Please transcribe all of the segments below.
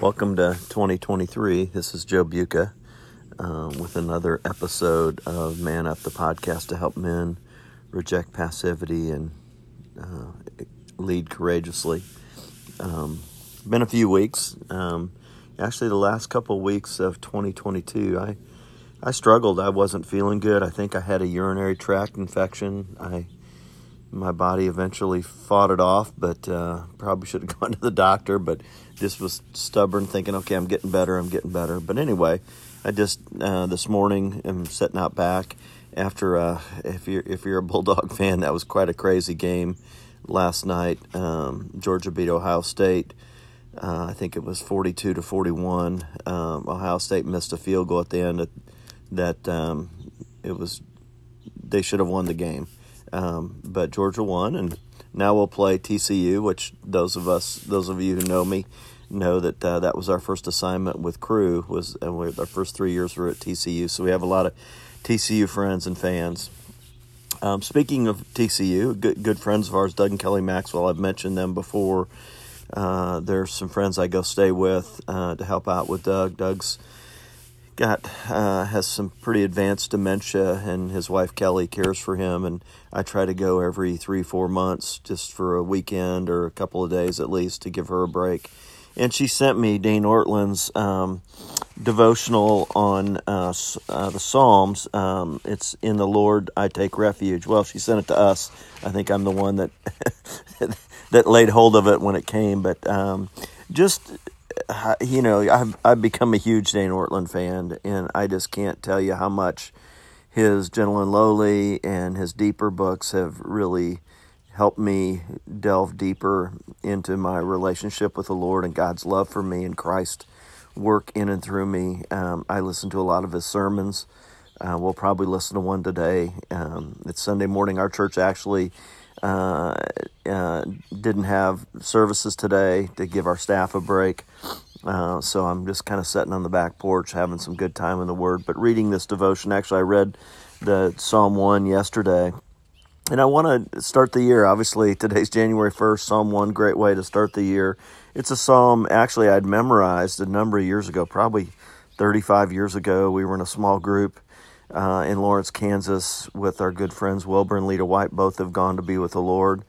Welcome to 2023. This is Joe Buca uh, with another episode of Man Up, the podcast to help men reject passivity and uh, lead courageously. Um, been a few weeks. Um, actually, the last couple weeks of 2022, I I struggled. I wasn't feeling good. I think I had a urinary tract infection. I my body eventually fought it off, but uh, probably should have gone to the doctor. But just was stubborn, thinking, okay, I'm getting better, I'm getting better. But anyway, I just uh, this morning am sitting out back after uh, if you're if you're a Bulldog fan, that was quite a crazy game last night. Um, Georgia beat Ohio State. Uh, I think it was 42 to 41. Um, Ohio State missed a field goal at the end that um, it was they should have won the game. Um, but Georgia won, and now we'll play TCU, which those of us, those of you who know me, know that uh, that was our first assignment with Cru Was and we, our first three years were at TCU, so we have a lot of TCU friends and fans. Um, speaking of TCU, good, good friends of ours, Doug and Kelly Maxwell. I've mentioned them before. Uh, there's some friends I go stay with uh, to help out with Doug. Doug's got uh, has some pretty advanced dementia, and his wife Kelly cares for him. And I try to go every three four months, just for a weekend or a couple of days at least, to give her a break. And she sent me Dane Ortlund's um, devotional on uh, uh, the Psalms. Um, it's in the Lord I take refuge. Well, she sent it to us. I think I'm the one that that laid hold of it when it came, but um, just you know, I've I've become a huge Dane Ortlund fan, and I just can't tell you how much his Gentle and Lowly and his deeper books have really helped me delve deeper into my relationship with the Lord and God's love for me and Christ work in and through me. Um, I listen to a lot of his sermons. Uh, we'll probably listen to one today. Um, it's Sunday morning. Our church actually uh, uh, didn't have services today to give our staff a break. Uh, so I'm just kind of sitting on the back porch having some good time in the Word. But reading this devotion, actually, I read the Psalm 1 yesterday. And I want to start the year. Obviously, today's January 1st, Psalm 1, great way to start the year. It's a psalm, actually, I'd memorized a number of years ago, probably 35 years ago. We were in a small group uh, in Lawrence, Kansas, with our good friends Wilbur and Lita White. Both have gone to be with the Lord,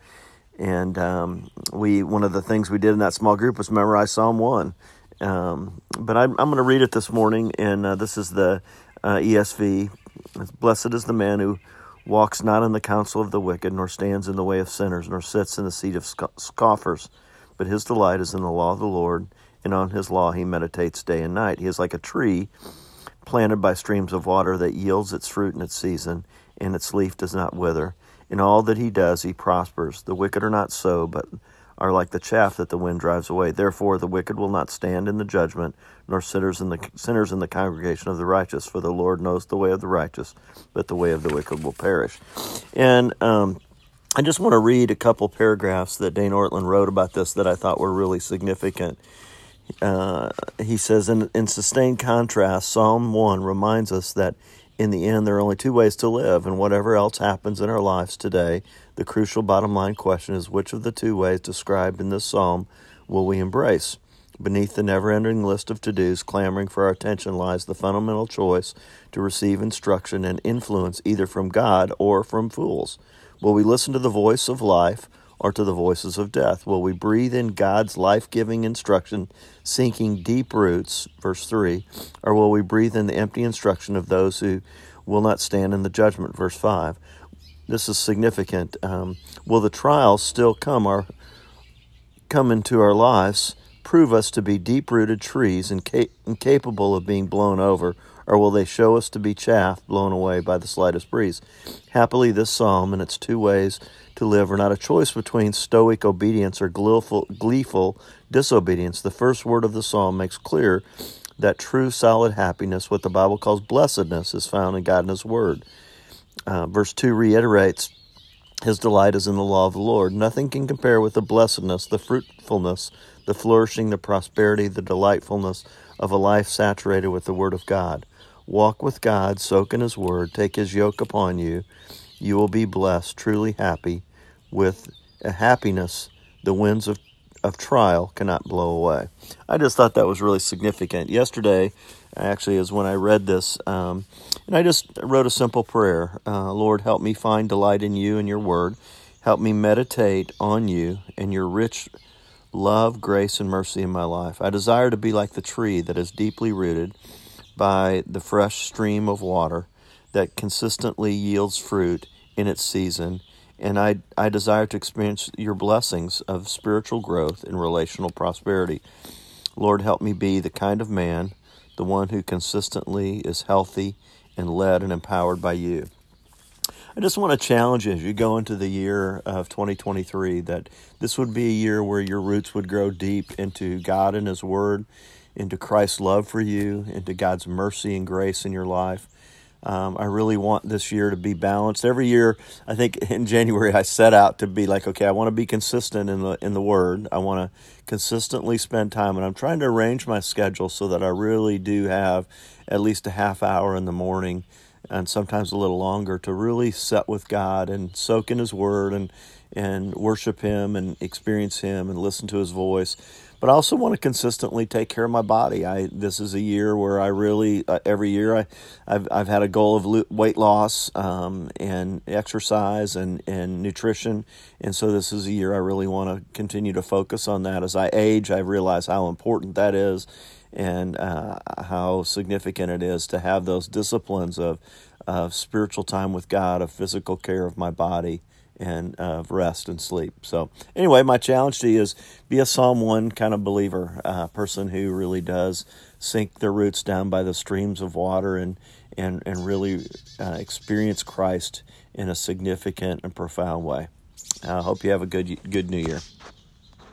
and um, we one of the things we did in that small group was memorize Psalm one. Um, but I'm, I'm going to read it this morning, and uh, this is the uh, ESV. Blessed is the man who walks not in the counsel of the wicked, nor stands in the way of sinners, nor sits in the seat of scoffers. But his delight is in the law of the Lord, and on his law he meditates day and night. He is like a tree planted by streams of water that yields its fruit in its season, and its leaf does not wither. In all that he does, he prospers. The wicked are not so, but are like the chaff that the wind drives away. Therefore, the wicked will not stand in the judgment, nor sinners in the sinners in the congregation of the righteous. For the Lord knows the way of the righteous, but the way of the wicked will perish. And um, I just want to read a couple paragraphs that Dane Ortlund wrote about this that I thought were really significant. Uh, he says, in, in sustained contrast, Psalm 1 reminds us that in the end, there are only two ways to live, and whatever else happens in our lives today, the crucial bottom line question is which of the two ways described in this psalm will we embrace? Beneath the never ending list of to dos clamoring for our attention lies the fundamental choice to receive instruction and influence either from God or from fools. Will we listen to the voice of life? Or to the voices of death? Will we breathe in God's life giving instruction, sinking deep roots, verse 3, or will we breathe in the empty instruction of those who will not stand in the judgment, verse 5? This is significant. Um, will the trials still come, our, come into our lives, prove us to be deep rooted trees inca- incapable of being blown over? Or will they show us to be chaff blown away by the slightest breeze? Happily, this psalm and its two ways to live are not a choice between stoic obedience or gleeful, gleeful disobedience. The first word of the psalm makes clear that true, solid happiness, what the Bible calls blessedness, is found in God and His Word. Uh, verse 2 reiterates his delight is in the law of the Lord. Nothing can compare with the blessedness, the fruitfulness, the flourishing, the prosperity, the delightfulness of a life saturated with the Word of God. Walk with God, soak in His Word, take His yoke upon you. You will be blessed, truly happy, with a happiness the winds of, of trial cannot blow away. I just thought that was really significant. Yesterday, actually, is when I read this, um, and I just wrote a simple prayer uh, Lord, help me find delight in you and your word. Help me meditate on you and your rich love, grace, and mercy in my life. I desire to be like the tree that is deeply rooted by the fresh stream of water that consistently yields fruit in its season. And I, I desire to experience your blessings of spiritual growth and relational prosperity. Lord, help me be the kind of man, the one who consistently is healthy and led and empowered by you. I just want to challenge you as you go into the year of 2023 that this would be a year where your roots would grow deep into God and His Word, into Christ's love for you, into God's mercy and grace in your life. Um, I really want this year to be balanced. Every year, I think in January, I set out to be like, okay, I want to be consistent in the in the Word. I want to consistently spend time, and I'm trying to arrange my schedule so that I really do have at least a half hour in the morning and sometimes a little longer to really set with God and soak in His Word and and worship Him and experience Him and listen to His voice. But I also want to consistently take care of my body. I this is a year where I really uh, every year I I've I've had a goal of weight loss um, and exercise and and nutrition, and so this is a year I really want to continue to focus on that. As I age, I realize how important that is and uh, how significant it is to have those disciplines of, of spiritual time with God, of physical care of my body, and of rest and sleep. So, anyway, my challenge to you is be a Psalm 1 kind of believer, a uh, person who really does sink their roots down by the streams of water and, and, and really uh, experience Christ in a significant and profound way. I hope you have a good, good new year.